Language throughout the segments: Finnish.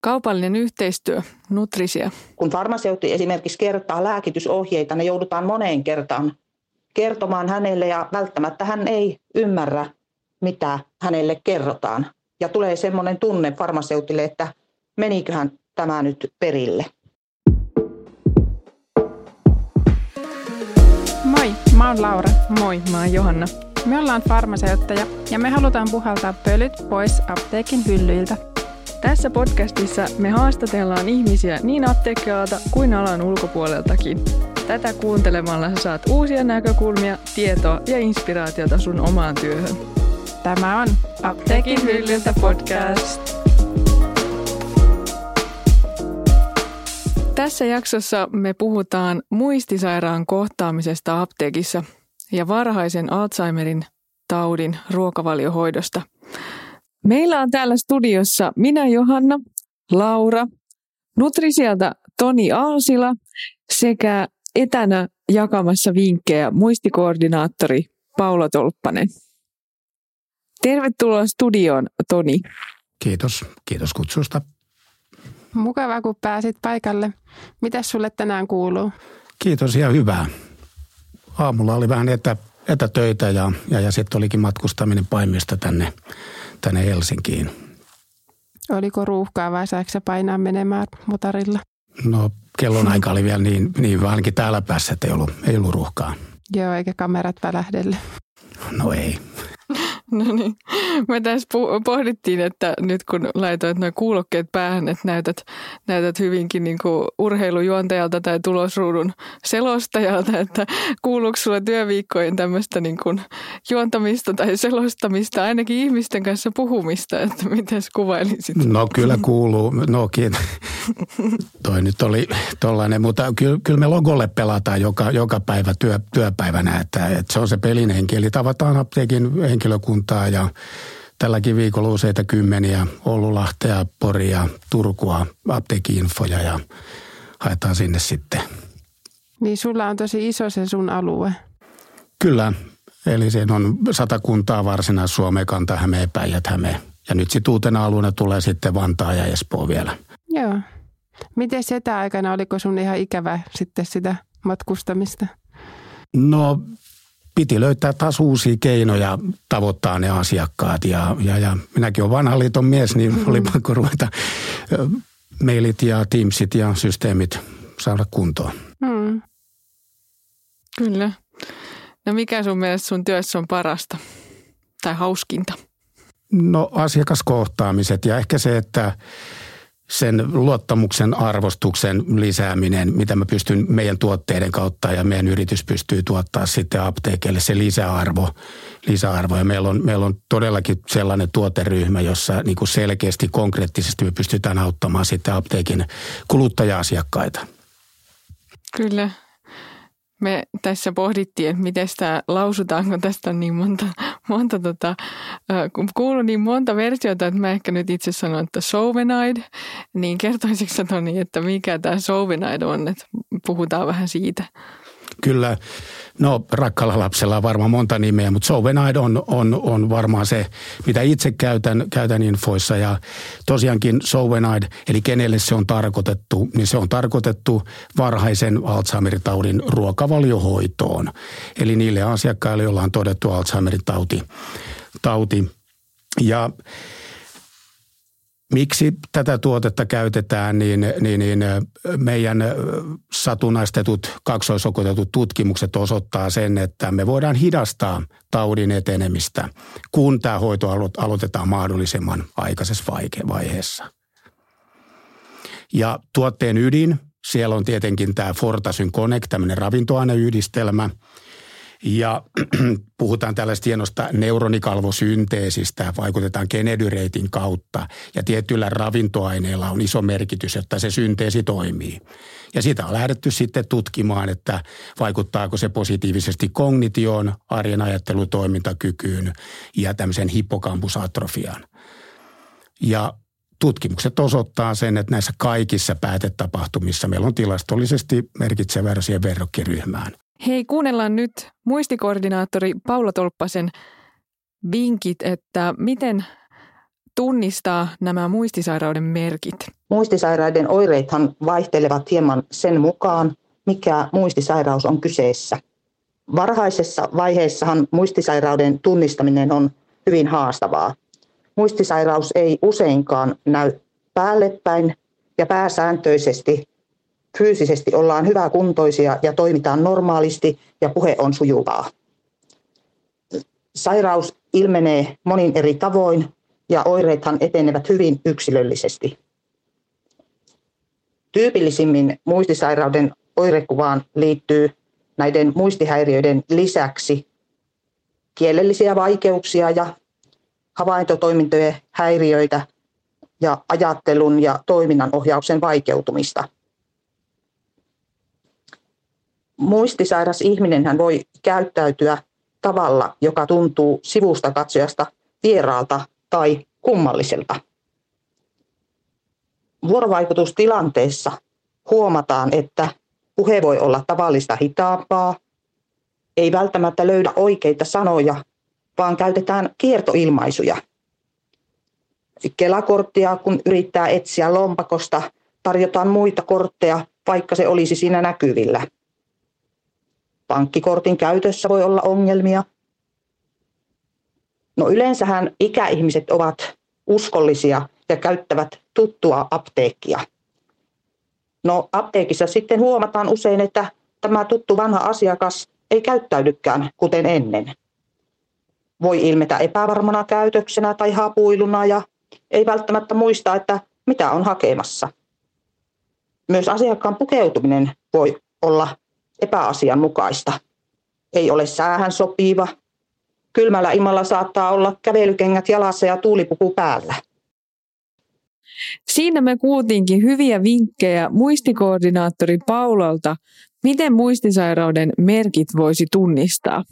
Kaupallinen yhteistyö, Nutrisia. Kun farmaseutti esimerkiksi kertaa lääkitysohjeita, ne joudutaan moneen kertaan kertomaan hänelle ja välttämättä hän ei ymmärrä, mitä hänelle kerrotaan. Ja tulee semmoinen tunne farmaseutille, että meniköhän tämä nyt perille. Moi, mä oon Laura. Moi, mä oon Johanna. Me ollaan farmaseutteja ja me halutaan puhaltaa pölyt pois apteekin hyllyiltä. Tässä podcastissa me haastatellaan ihmisiä niin apteekkialalta kuin alan ulkopuoleltakin. Tätä kuuntelemalla saat uusia näkökulmia, tietoa ja inspiraatiota sun omaan työhön. Tämä on Apteekin hyllyltä podcast. Tässä jaksossa me puhutaan muistisairaan kohtaamisesta apteekissa ja varhaisen Alzheimerin taudin ruokavaliohoidosta. Meillä on täällä studiossa minä Johanna, Laura, Nutrisieltä Toni Aalsila sekä etänä jakamassa vinkkejä muistikoordinaattori Paula Tolppanen. Tervetuloa studioon, Toni. Kiitos, kiitos kutsusta. Mukava, kun pääsit paikalle. Mitäs sulle tänään kuuluu? Kiitos ja hyvää. Aamulla oli vähän etä, etätöitä ja, ja, ja sitten olikin matkustaminen paimista tänne, tänne Helsinkiin. Oliko ruuhkaa vai saiko painaa menemään motorilla? No kellon aika oli vielä niin, niin ainakin täällä päässä, että ei ollut, ei ollut ruuhkaa. Joo, eikä kamerat välähdelle. No ei. No niin. Me tässä pohdittiin, että nyt kun laitoit nuo kuulokkeet päähän, että näytät, näytät hyvinkin niin kuin urheilujuontajalta tai tulosruudun selostajalta, että kuuluuko sulla työviikkojen tämmöistä niin kuin juontamista tai selostamista, ainakin ihmisten kanssa puhumista, että miten kuvailisit? No kyllä kuuluu. No Toi nyt oli tollainen, mutta kyllä, kyllä me logolle pelataan joka, joka päivä työ, työpäivänä, että, että se on se pelin henki. Eli tavataan apteekin henkilökuntaa ja tälläkin viikolla useita kymmeniä Oululahtea, Poria, Turkua, apteekinfoja ja haetaan sinne sitten. Niin sulla on tosi iso se sun alue. Kyllä, eli se on sata kuntaa Varsinais-Suomea, Kanta-Hämeen, Päijät-Hämeen. Ja nyt sitten uutena alueena tulee sitten Vantaa ja Espoo vielä. Joo. Miten sitä aikana, oliko sun ihan ikävä sitten sitä matkustamista? No piti löytää taas uusia keinoja tavoittaa ne asiakkaat. Ja, ja, ja minäkin olen vanhan liiton mies, niin mm-hmm. oli pakko ruveta mailit ja Teamsit ja systeemit saada kuntoon. Mm. Kyllä. No mikä sun mielestä sun työssä on parasta tai hauskinta? No asiakaskohtaamiset ja ehkä se, että sen luottamuksen arvostuksen lisääminen, mitä mä pystyn meidän tuotteiden kautta ja meidän yritys pystyy tuottaa sitten apteekille se lisäarvo. lisäarvo. Ja meillä on, meillä on todellakin sellainen tuoteryhmä, jossa niin kuin selkeästi, konkreettisesti me pystytään auttamaan sitten apteekin kuluttaja-asiakkaita. Kyllä me tässä pohdittiin, että miten sitä lausutaan, kun tästä on niin monta, monta tota, kun kuuluu niin monta versiota, että mä ehkä nyt itse sanon, että Sovenaid, niin kertoisitko sä Toni, että mikä tämä Sovenaid on, että puhutaan vähän siitä. Kyllä, no rakkalla lapsella on varmaan monta nimeä, mutta Sovenaid on, on, on varmaan se, mitä itse käytän, käytän infoissa. Ja tosiaankin Sovenaid, eli kenelle se on tarkoitettu, niin se on tarkoitettu varhaisen Alzheimer-taudin ruokavaliohoitoon. Eli niille asiakkaille, joilla on todettu Alzheimerin tauti. tauti. Ja Miksi tätä tuotetta käytetään, niin, niin, niin meidän satunnaistetut kaksoisokotetut tutkimukset osoittaa sen, että me voidaan hidastaa taudin etenemistä, kun tämä hoito aloitetaan mahdollisimman aikaisessa vaiheessa. Ja tuotteen ydin, siellä on tietenkin tämä Fortasyn Connect, tämmöinen ravintoaineyhdistelmä – ja puhutaan tällaista hienosta neuronikalvosynteesistä, vaikutetaan genedyreitin kautta ja tietyillä ravintoaineilla on iso merkitys, jotta se synteesi toimii. Ja sitä on lähdetty sitten tutkimaan, että vaikuttaako se positiivisesti kognitioon, arjen ajattelutoimintakykyyn ja tämmöisen hippokampusatrofiaan. Ja tutkimukset osoittaa sen, että näissä kaikissa päätetapahtumissa meillä on tilastollisesti merkitsevä verrokkiryhmään. Hei, kuunnellaan nyt muistikoordinaattori Paula Tolppasen vinkit, että miten tunnistaa nämä muistisairauden merkit? Muistisairaiden oireethan vaihtelevat hieman sen mukaan, mikä muistisairaus on kyseessä. Varhaisessa vaiheessahan muistisairauden tunnistaminen on hyvin haastavaa. Muistisairaus ei useinkaan näy päällepäin ja pääsääntöisesti fyysisesti ollaan hyväkuntoisia ja toimitaan normaalisti ja puhe on sujuvaa. Sairaus ilmenee monin eri tavoin ja oireethan etenevät hyvin yksilöllisesti. Tyypillisimmin muistisairauden oirekuvaan liittyy näiden muistihäiriöiden lisäksi kielellisiä vaikeuksia ja havaintotoimintojen häiriöitä ja ajattelun ja toiminnan ohjauksen vaikeutumista. Muistisairas ihminen hän voi käyttäytyä tavalla, joka tuntuu sivusta katsojasta vieraalta tai kummalliselta. Vuorovaikutustilanteessa huomataan, että puhe voi olla tavallista hitaampaa, ei välttämättä löydä oikeita sanoja, vaan käytetään kiertoilmaisuja. Kelakorttia, kun yrittää etsiä lompakosta, tarjotaan muita kortteja, vaikka se olisi siinä näkyvillä. Pankkikortin käytössä voi olla ongelmia. No yleensähän ikäihmiset ovat uskollisia ja käyttävät tuttua apteekkia. No apteekissa sitten huomataan usein, että tämä tuttu vanha asiakas ei käyttäydykään kuten ennen. Voi ilmetä epävarmana käytöksenä tai hapuiluna ja ei välttämättä muista, että mitä on hakemassa. Myös asiakkaan pukeutuminen voi olla epäasianmukaista. Ei ole säähän sopiva. Kylmällä imalla saattaa olla kävelykengät jalassa ja tuulipuku päällä. Siinä me kuultiinkin hyviä vinkkejä muistikoordinaattori Paulalta, miten muistisairauden merkit voisi tunnistaa.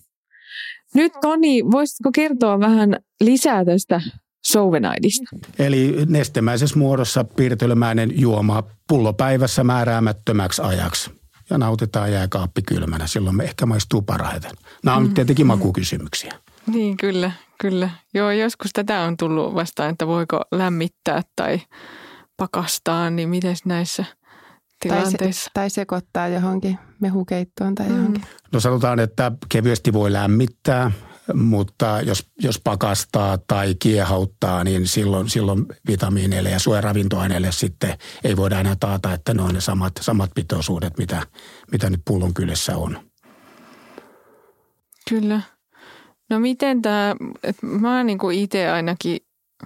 Nyt Toni, voisitko kertoa vähän lisää tästä Souvenaidista? Eli nestemäisessä muodossa piirtelemäinen juoma pullopäivässä määräämättömäksi ajaksi ja nautitaan jääkaappi kylmänä. Silloin me ehkä maistuu parhaiten. Nämä on mm. tietenkin makukysymyksiä. Niin, kyllä, kyllä. Joo, joskus tätä on tullut vastaan, että voiko lämmittää tai pakastaa, niin miten näissä tilanteissa? Tai, se, tai sekoittaa johonkin mehukeittoon tai mm. johonkin. No sanotaan, että kevyesti voi lämmittää, mutta jos, jos pakastaa tai kiehauttaa, niin silloin, silloin vitamiineille ja suojaravintoaineille sitten ei voida enää taata, että ne on ne samat, samat pitoisuudet, mitä, mitä nyt pullon kyljessä on. Kyllä. No miten tämä, että mä oon niin itse ainakin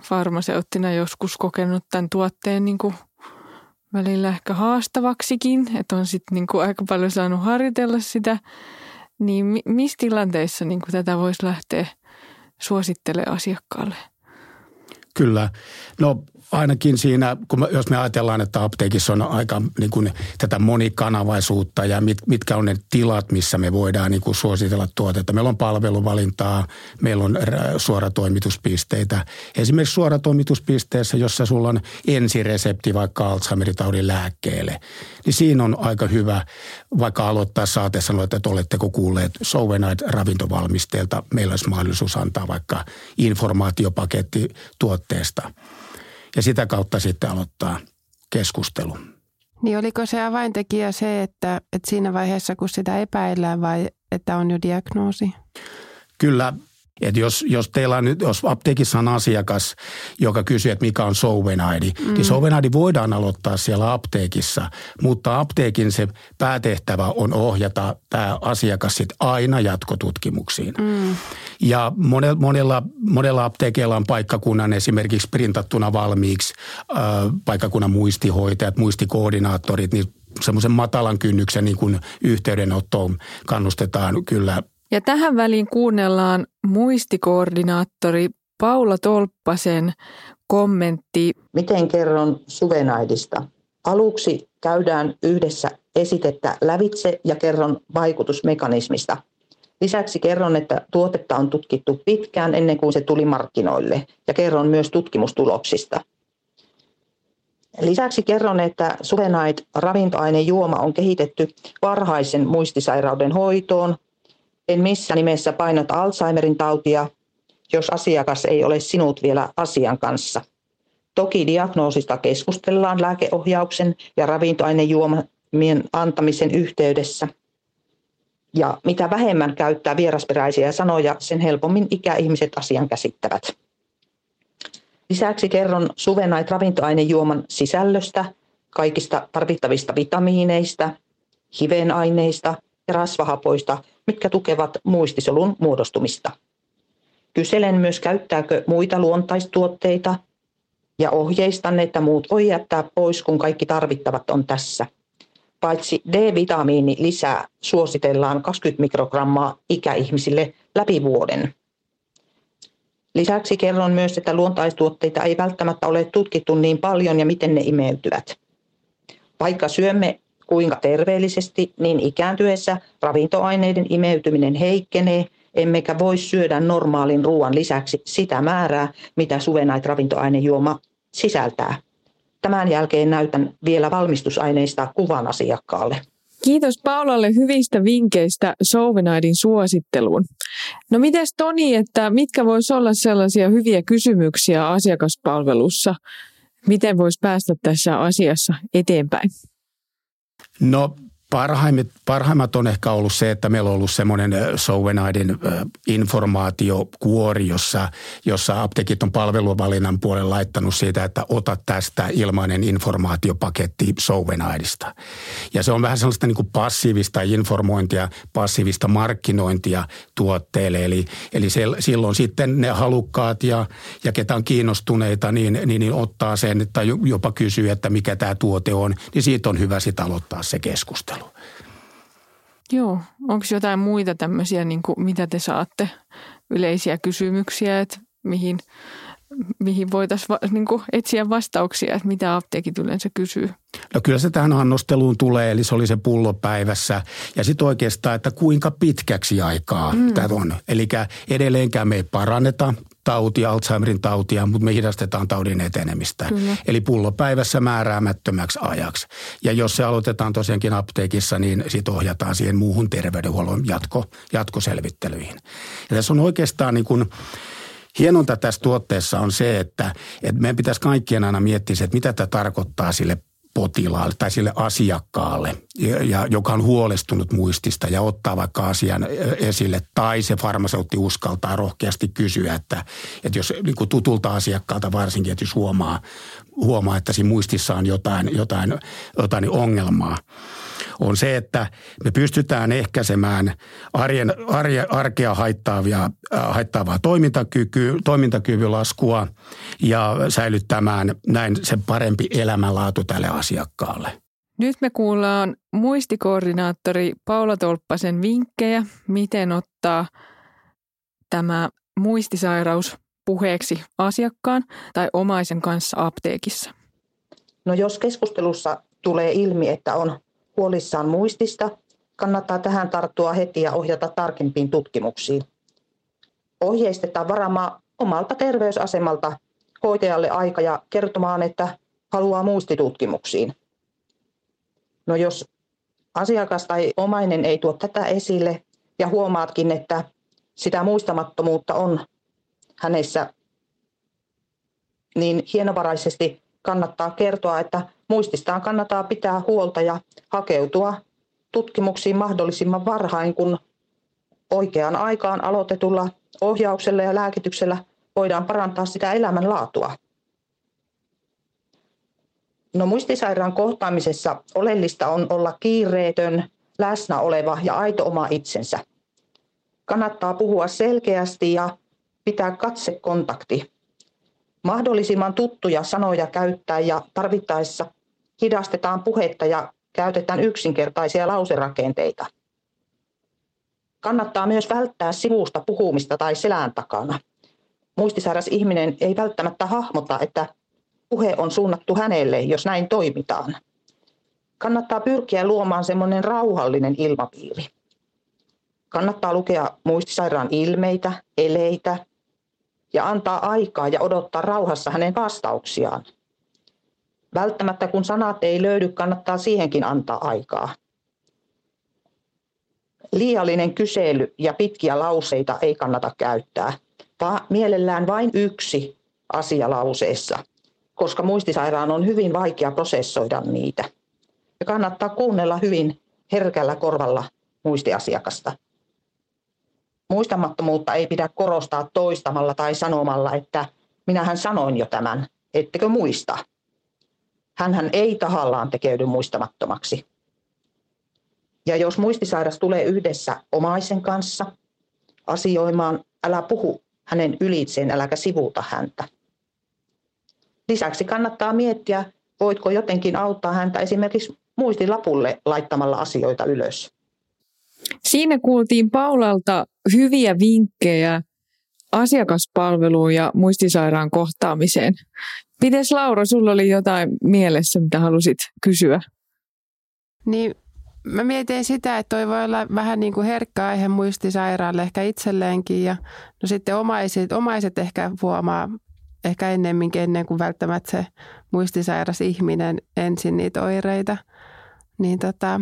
farmaseuttina joskus kokenut tämän tuotteen niin kuin välillä ehkä haastavaksikin, että on sitten niin aika paljon saanut harjoitella sitä – niin missä tilanteissa niin tätä voisi lähteä suosittelemaan asiakkaalle? Kyllä. No ainakin siinä, kun me, jos me ajatellaan, että apteekissa on aika niin kuin, tätä monikanavaisuutta ja mit, mitkä on ne tilat, missä me voidaan niin kuin, suositella tuotetta. Meillä on palveluvalintaa, meillä on suoratoimituspisteitä. Esimerkiksi suoratoimituspisteessä, jossa sulla on ensiresepti vaikka Alzheimer-taudin lääkkeelle, niin siinä on aika hyvä vaikka aloittaa saate sanoa, että oletteko kuulleet Sovenite ravintovalmisteelta. Meillä olisi mahdollisuus antaa vaikka informaatiopaketti tuotteesta – ja sitä kautta sitten aloittaa keskustelu. Niin oliko se avaintekijä se, että, että siinä vaiheessa kun sitä epäillään vai että on jo diagnoosi? Kyllä että jos, jos teillä on, jos apteekissa on asiakas, joka kysyy, että mikä on Sovenaidi, mm. niin Sovenaidi voidaan aloittaa siellä apteekissa, mutta apteekin se päätehtävä on ohjata tämä asiakas sit aina jatkotutkimuksiin. Mm. Ja monella, monella, monella apteekilla on paikkakunnan esimerkiksi printattuna valmiiksi äh, paikkakunnan muistihoitajat, muistikoordinaattorit, niin semmoisen matalan kynnyksen niin kuin yhteydenottoon kannustetaan kyllä ja tähän väliin kuunnellaan muistikoordinaattori Paula Tolppasen kommentti. Miten kerron suvenaidista? Aluksi käydään yhdessä esitettä lävitse ja kerron vaikutusmekanismista. Lisäksi kerron, että tuotetta on tutkittu pitkään ennen kuin se tuli markkinoille ja kerron myös tutkimustuloksista. Lisäksi kerron, että Suvenait ravintoainejuoma on kehitetty varhaisen muistisairauden hoitoon en missään nimessä painota Alzheimerin tautia, jos asiakas ei ole sinut vielä asian kanssa. Toki diagnoosista keskustellaan lääkeohjauksen ja ravintoainejuomien antamisen yhteydessä. Ja mitä vähemmän käyttää vierasperäisiä sanoja, sen helpommin ikäihmiset asian käsittävät. Lisäksi kerron Suvenait ravintoainejuoman sisällöstä, kaikista tarvittavista vitamiineista, hivenaineista ja rasvahapoista, mitkä tukevat muistisolun muodostumista. Kyselen myös, käyttääkö muita luontaistuotteita ja ohjeistan, että muut voi jättää pois, kun kaikki tarvittavat on tässä. Paitsi D-vitamiini lisää suositellaan 20 mikrogrammaa ikäihmisille läpi vuoden. Lisäksi kerron myös, että luontaistuotteita ei välttämättä ole tutkittu niin paljon ja miten ne imeytyvät. Vaikka syömme kuinka terveellisesti, niin ikääntyessä ravintoaineiden imeytyminen heikkenee, emmekä voi syödä normaalin ruoan lisäksi sitä määrää, mitä suvenait ravintoainejuoma sisältää. Tämän jälkeen näytän vielä valmistusaineista kuvan asiakkaalle. Kiitos Paulalle hyvistä vinkkeistä Souvenaidin suositteluun. No mites Toni, että mitkä voisi olla sellaisia hyviä kysymyksiä asiakaspalvelussa? Miten voisi päästä tässä asiassa eteenpäin? No Parhaimmat, parhaimmat on ehkä ollut se, että meillä on ollut semmoinen Sovenaidin informaatiokuori, jossa, jossa apteekit on palveluvalinnan puolella laittanut siitä, että ota tästä ilmainen informaatiopaketti Sovenaidista. Ja se on vähän sellaista niin kuin passiivista informointia, passiivista markkinointia tuotteelle. Eli, eli se, silloin sitten ne halukkaat ja, ja ketä on kiinnostuneita, niin, niin, niin ottaa sen tai jopa kysyy, että mikä tämä tuote on, niin siitä on hyvä sitten aloittaa se keskustelu. Joo, onko jotain muita tämmöisiä, niin kuin, mitä te saatte yleisiä kysymyksiä, että mihin, mihin voitaisiin va, niin kuin etsiä vastauksia, että mitä apteekit yleensä kysyy? No kyllä se tähän annosteluun tulee, eli se oli se pullo päivässä. Ja sitten oikeastaan, että kuinka pitkäksi aikaa mm. tämä on. Eli edelleenkään me ei paranneta tautia, Alzheimerin tautia, mutta me hidastetaan taudin etenemistä. Kyllä. Eli pullopäivässä määräämättömäksi ajaksi. Ja jos se aloitetaan tosiaankin apteekissa, niin sitten ohjataan siihen muuhun terveydenhuollon jatko, jatkoselvittelyihin. Ja tässä on oikeastaan niin kuin, Hienonta tässä tuotteessa on se, että, että meidän pitäisi kaikkien aina miettiä se, että mitä tämä tarkoittaa sille potilaalle tai sille asiakkaalle, ja, joka on huolestunut muistista ja ottaa vaikka asian esille. Tai se farmaseutti uskaltaa rohkeasti kysyä, että, että jos niin kuin tutulta asiakkaalta varsinkin, että jos huomaa, huomaa että siinä muistissa on jotain, jotain, jotain ongelmaa on se, että me pystytään ehkäisemään arjen, arje, arkea haittaavia, äh, haittaavaa toimintakyky, toimintakyvyn laskua ja säilyttämään näin se parempi elämänlaatu tälle asiakkaalle. Nyt me kuullaan muistikoordinaattori Paula Tolppasen vinkkejä, miten ottaa tämä muistisairaus puheeksi asiakkaan tai omaisen kanssa apteekissa. No jos keskustelussa tulee ilmi, että on huolissaan muistista, kannattaa tähän tarttua heti ja ohjata tarkempiin tutkimuksiin. Ohjeistetaan varaamaan omalta terveysasemalta hoitajalle aika ja kertomaan, että haluaa muistitutkimuksiin. No jos asiakas tai omainen ei tuo tätä esille ja huomaatkin, että sitä muistamattomuutta on hänessä, niin hienovaraisesti kannattaa kertoa, että muististaan kannattaa pitää huolta ja hakeutua tutkimuksiin mahdollisimman varhain, kun oikeaan aikaan aloitetulla ohjauksella ja lääkityksellä voidaan parantaa sitä elämänlaatua. No, muistisairaan kohtaamisessa oleellista on olla kiireetön, läsnä oleva ja aito oma itsensä. Kannattaa puhua selkeästi ja pitää katsekontakti. Mahdollisimman tuttuja sanoja käyttää ja tarvittaessa hidastetaan puhetta ja käytetään yksinkertaisia lauserakenteita. Kannattaa myös välttää sivusta puhumista tai selän takana. Muistisairas ihminen ei välttämättä hahmota, että puhe on suunnattu hänelle, jos näin toimitaan. Kannattaa pyrkiä luomaan semmoinen rauhallinen ilmapiiri. Kannattaa lukea muistisairaan ilmeitä, eleitä ja antaa aikaa ja odottaa rauhassa hänen vastauksiaan. Välttämättä kun sanat ei löydy, kannattaa siihenkin antaa aikaa. Liiallinen kysely ja pitkiä lauseita ei kannata käyttää. vaan mielellään vain yksi asia lauseessa, koska muistisairaan on hyvin vaikea prosessoida niitä. Ja kannattaa kuunnella hyvin herkällä korvalla muistiasiakasta. Muistamattomuutta ei pidä korostaa toistamalla tai sanomalla, että minähän sanoin jo tämän, ettekö muista. Hänhän ei tahallaan tekeydy muistamattomaksi. Ja jos muistisairas tulee yhdessä omaisen kanssa asioimaan, älä puhu hänen ylitseen, äläkä sivuuta häntä. Lisäksi kannattaa miettiä, voitko jotenkin auttaa häntä esimerkiksi muistilapulle laittamalla asioita ylös. Siinä kuultiin Paulalta hyviä vinkkejä asiakaspalveluun ja muistisairaan kohtaamiseen. Mites Laura, sulla oli jotain mielessä, mitä halusit kysyä? Niin mä mietin sitä, että toi voi olla vähän niin kuin herkkä aihe muistisairaalle ehkä itselleenkin ja no sitten omaiset, omaiset ehkä huomaa ehkä ennemminkin ennen kuin välttämättä se muistisairas ihminen ensin niitä oireita. Niin tota,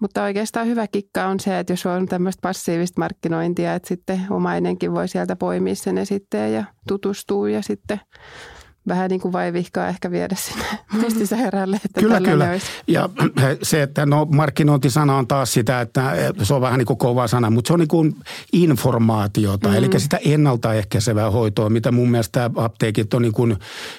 mutta oikeastaan hyvä kikka on se, että jos on tämmöistä passiivista markkinointia, että sitten omainenkin voi sieltä poimia sen esitteen ja tutustuu ja sitten vähän niin kuin vaivihkaa ehkä viedä sinne muistisairaalle. Että kyllä, kyllä. Olisi. Ja se, että no markkinointisana on taas sitä, että se on vähän niin kuin kova sana, mutta se on niin kuin informaatiota, mm-hmm. eli sitä ennaltaehkäisevää hoitoa, mitä mun mielestä apteekit on niin kuin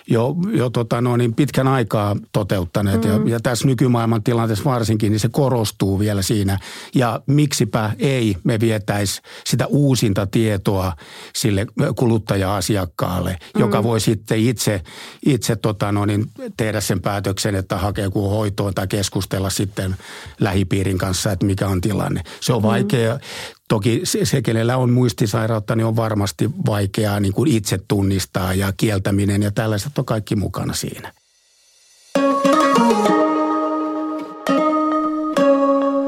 jo, jo tota no, niin pitkän aikaa toteuttaneet. Mm-hmm. Ja, ja tässä nykymaailman tilanteessa varsinkin, niin se korostuu vielä siinä. Ja miksipä ei me vietäisi sitä uusinta tietoa sille kuluttaja-asiakkaalle, mm-hmm. joka voi sitten itse itse, tota, no, niin tehdä sen päätöksen, että hakee joku hoitoon tai keskustella sitten lähipiirin kanssa, että mikä on tilanne. Se on mm. vaikea. Toki se, se, kenellä on muistisairautta, niin on varmasti vaikeaa niin kuin itse tunnistaa ja kieltäminen ja tällaiset on kaikki mukana siinä.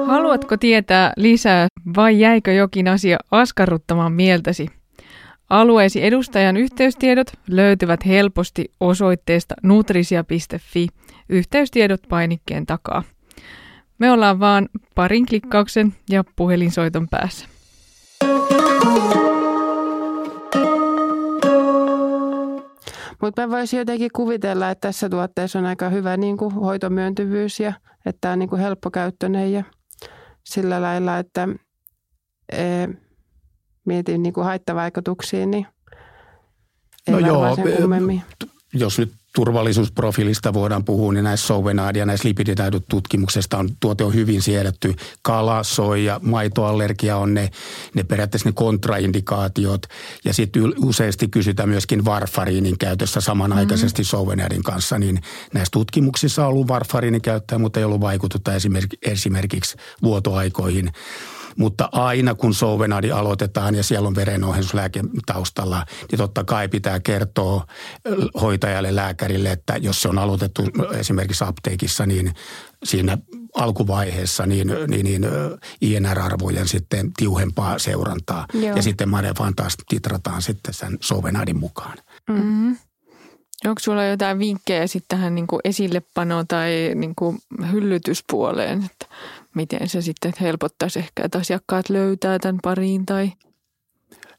Haluatko tietää lisää vai jäikö jokin asia askarruttamaan mieltäsi? Alueesi edustajan yhteystiedot löytyvät helposti osoitteesta nutrisia.fi yhteystiedot painikkeen takaa. Me ollaan vaan parin klikkauksen ja puhelinsoiton päässä. Mutta mä voisin jotenkin kuvitella, että tässä tuotteessa on aika hyvä niin kuin hoitomyöntyvyys ja että tämä on niin kuin helppokäyttöinen ja sillä lailla, että e, mietin niin kuin haittavaikutuksiin, niin ei no joo, kummemmin. Jos nyt turvallisuusprofiilista voidaan puhua, niin näissä Sovenaid ja näissä lipiditaidot-tutkimuksesta on, tuote on hyvin siedetty. Kala, soija, maitoallergia on ne, ne periaatteessa ne kontraindikaatiot. Ja sitten useasti kysytään myöskin varfariinin käytössä samanaikaisesti mm-hmm. Sovenaidin kanssa. Niin näissä tutkimuksissa on ollut varfariinin käyttöä, mutta ei ollut vaikutusta esimerkiksi, esimerkiksi vuotoaikoihin. Mutta aina kun Souvenadi aloitetaan ja siellä on verenohennuslääke taustalla, niin totta kai pitää kertoa hoitajalle, lääkärille, että jos se on aloitettu esimerkiksi apteekissa, niin siinä alkuvaiheessa niin, niin, niin INR-arvojen sitten tiuhempaa seurantaa. Joo. Ja sitten Madefan taas titrataan sitten sen Souvenadin mukaan. Mm-hmm. Onko sulla jotain vinkkejä sitten tähän niin kuin esillepano tai niin kuin hyllytyspuoleen, että miten se sitten helpottaisi ehkä, että asiakkaat löytää tämän pariin tai?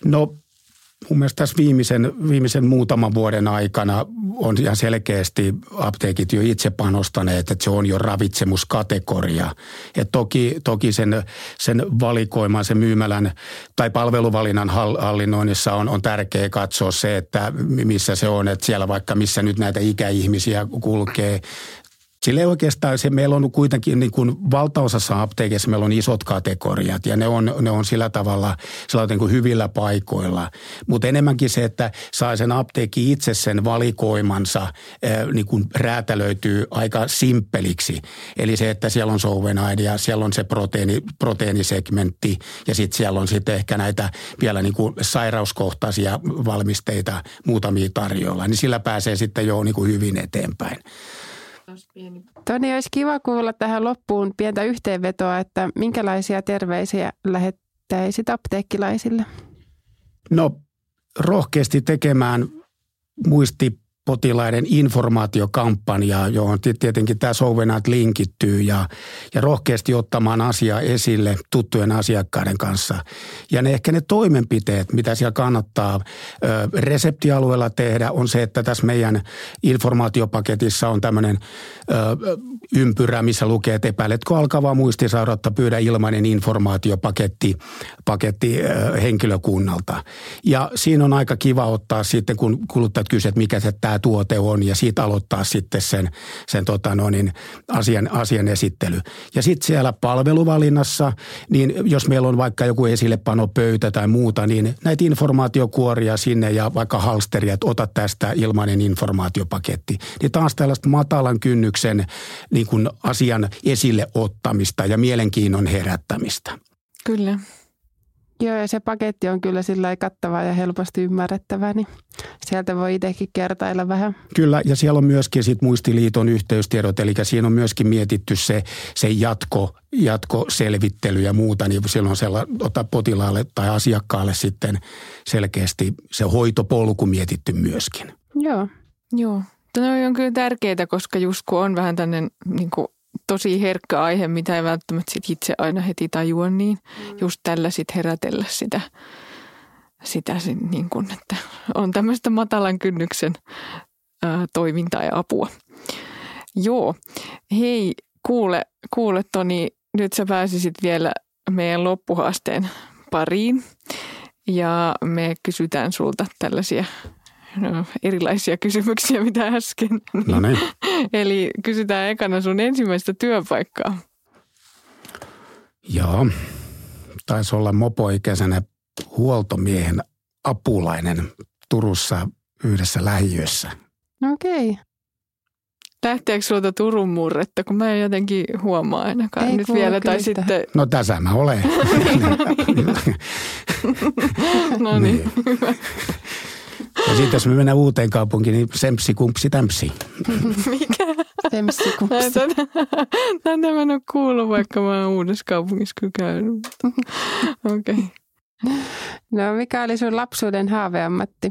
No mun mielestä tässä viimeisen, viimeisen muutaman vuoden aikana on ihan selkeästi apteekit jo itse panostaneet, että se on jo ravitsemuskategoria. Et toki, toki sen, sen valikoiman, sen myymälän tai palveluvalinnan hallinnoinnissa on, on tärkeää katsoa se, että missä se on. Että siellä vaikka missä nyt näitä ikäihmisiä kulkee, Sille oikeastaan se meillä on kuitenkin niin kuin valtaosassa apteekissa meillä on isot kategoriat ja ne on, ne on sillä tavalla sillä niin kuin hyvillä paikoilla. Mutta enemmänkin se, että saa sen apteekki itse sen valikoimansa niin kuin räätälöityy aika simppeliksi. Eli se, että siellä on Souvenaide ja siellä on se proteini, proteiinisegmentti ja sitten siellä on sitten ehkä näitä vielä niin kuin sairauskohtaisia valmisteita muutamia tarjolla. Niin sillä pääsee sitten jo niin kuin hyvin eteenpäin pieni. Toni, olisi kiva kuulla tähän loppuun pientä yhteenvetoa, että minkälaisia terveisiä lähettäisit apteekkilaisille? No rohkeasti tekemään muisti potilaiden informaatiokampanja, johon tietenkin tämä Sovenat linkittyy ja, ja rohkeasti ottamaan asiaa esille tuttujen asiakkaiden kanssa. Ja ne ehkä ne toimenpiteet, mitä siellä kannattaa ö, reseptialueella tehdä, on se, että tässä meidän informaatiopaketissa on tämmöinen ö, ympyrä, missä lukee, että epäiletkö alkavaa muistisairautta, pyydä ilmainen informaatiopaketti paketti ö, henkilökunnalta. Ja siinä on aika kiva ottaa sitten, kun kuluttajat kysyvät, mikä se tämä tuote on ja siitä aloittaa sitten sen, sen tota no niin, asian, asian esittely. Ja sitten siellä palveluvalinnassa, niin jos meillä on vaikka joku esillepano-pöytä tai muuta, niin näitä informaatiokuoria sinne ja vaikka halsteria, että ota tästä ilmainen informaatiopaketti. Niin taas tällaista matalan kynnyksen niin kuin asian esille ottamista ja mielenkiinnon herättämistä. Kyllä. Joo, ja se paketti on kyllä sillä kattava ja helposti ymmärrettävä, niin sieltä voi itsekin kertailla vähän. Kyllä, ja siellä on myöskin sit Muistiliiton yhteystiedot, eli siinä on myöskin mietitty se, se jatko, jatkoselvittely ja muuta, niin silloin sella, ottaa potilaalle tai asiakkaalle sitten selkeästi se hoitopolku mietitty myöskin. Joo. Joo. Tämä on kyllä tärkeää, koska just kun on vähän tämmöinen niin tosi herkkä aihe, mitä ei välttämättä sit itse aina heti tajua, niin mm. just tällä sitten herätellä sitä, sitä sit niin kun, että on tämmöistä matalan kynnyksen ää, toimintaa ja apua. Joo. Hei, kuule, kuule Toni, nyt sä pääsisit vielä meidän loppuhaasteen pariin. Ja me kysytään sulta tällaisia no, erilaisia kysymyksiä, mitä äsken. No niin. Eli kysytään ekana sun ensimmäistä työpaikkaa. Joo, taisi olla mopoikäisenä huoltomiehen apulainen Turussa yhdessä lähiössä. Okei. Okay. Lähteekö sulta Turun murretta, kun mä en jotenkin huomaa ainakaan Ei nyt vielä. Tai sitä. sitten, No tässä mä olen. no niin, Ja sitten jos me mennään uuteen kaupunkiin, niin sempsi kumpsi tämpsi. mikä? Temssikumpsi. Tätä, tätä mä en ole kuullut, vaikka mä oon uudessa kaupungissa kyllä käynyt. Okei. Okay. No mikä oli sun lapsuuden haaveammatti?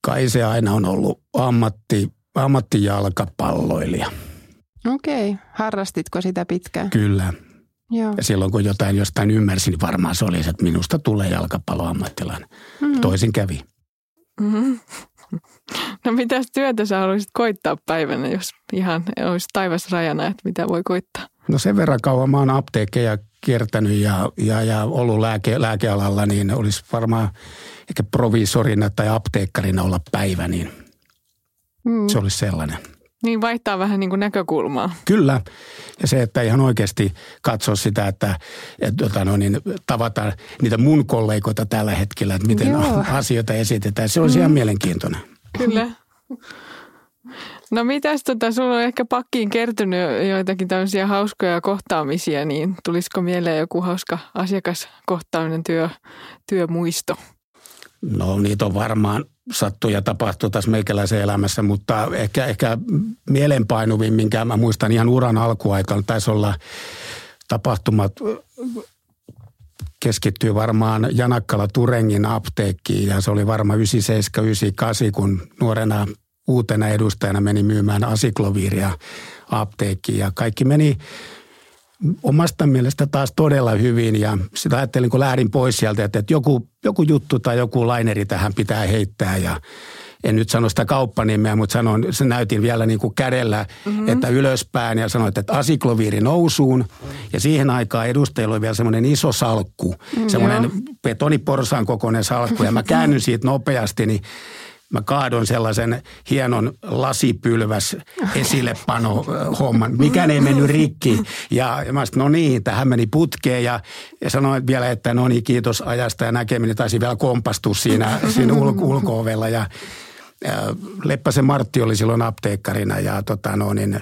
Kai se aina on ollut ammatti, ammattijalkapalloilija. Okei. Okay. Harrastitko sitä pitkään? Kyllä. Joo. Ja silloin kun jotain jostain ymmärsin, niin varmaan se oli että minusta tulee jalkapalloammattilainen. Mm. Toisin kävi. Mm-hmm. No mitäs työtä sä haluaisit koittaa päivänä, jos ihan olisi taivas rajana, että mitä voi koittaa? No sen verran kauan mä oon apteekkeja kiertänyt ja, ja, ja ollut lääke, lääkealalla, niin olisi varmaan ehkä provisorina tai apteekkarina olla päivä, niin Mm. se olisi sellainen. Niin vaihtaa vähän niin kuin näkökulmaa. Kyllä. Ja se, että ihan oikeasti katsoa sitä, että, että tota no, niin tavataan niitä mun kollegoita tällä hetkellä, että miten Joo. asioita esitetään. Se olisi ihan mielenkiintoinen. Kyllä. No mitäs tota, sulla on ehkä pakkiin kertynyt joitakin tämmöisiä hauskoja kohtaamisia, niin tulisiko mieleen joku hauska asiakaskohtaaminen työ, työmuisto? No niitä on varmaan sattu ja tapahtuu tässä meikäläisen elämässä, mutta ehkä, ehkä mielenpainuvin, minkä mä muistan ihan uran alkuaikana, taisi olla tapahtumat keskittyy varmaan Janakkala Turengin apteekkiin ja se oli varmaan 97-98, kun nuorena uutena edustajana meni myymään asikloviiria apteekkiin ja kaikki meni omasta mielestä taas todella hyvin ja sitä ajattelin, kun lähdin pois sieltä, että, että joku, joku juttu tai joku laineri tähän pitää heittää ja en nyt sano sitä kauppanimeä, mutta sanon, se näytin vielä niin kuin kädellä, mm-hmm. että ylöspäin ja sanoin, että asikloviiri nousuun. Ja siihen aikaan edustajilla oli vielä semmoinen iso salkku, mm, semmoinen betoniporsaan kokoinen salkku ja mä käännyn siitä nopeasti, niin mä kaadon sellaisen hienon lasipylväs esillepano homman. Mikään ei mennyt rikki. Ja, mä sanoin, no niin, tähän meni putkeen ja, ja sanoin vielä, että no niin, kiitos ajasta ja näkeminen. Taisi vielä kompastua siinä, siinä ulko- ulko-ovella ja, ja Leppäsen Martti oli silloin apteekkarina ja tota no niin,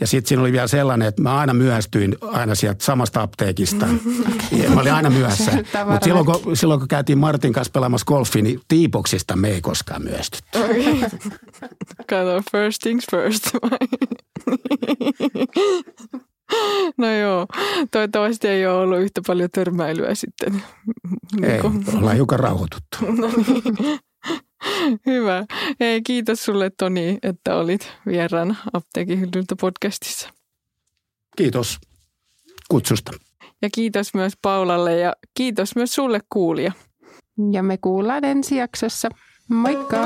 ja sitten siinä oli vielä sellainen, että mä aina myöhästyin aina sieltä samasta apteekista. Ja mä olin aina myöhässä. Mutta silloin, kun- silloin kun käytiin Martin kanssa pelaamassa golfia, niin tiipoksista me ei koskaan myöstytty. Kato, first things first. No joo, toivottavasti ei ole ollut yhtä paljon törmäilyä sitten. Ei, Niin ollaan hiukan rauhoituttu. No niin. Hyvä. Hei, kiitos sulle Toni, että olit vieraan Apteekin hyllyltä podcastissa. Kiitos kutsusta. Ja kiitos myös Paulalle ja kiitos myös sulle kuulija. Ja me kuullaan ensi jaksossa. Moikka!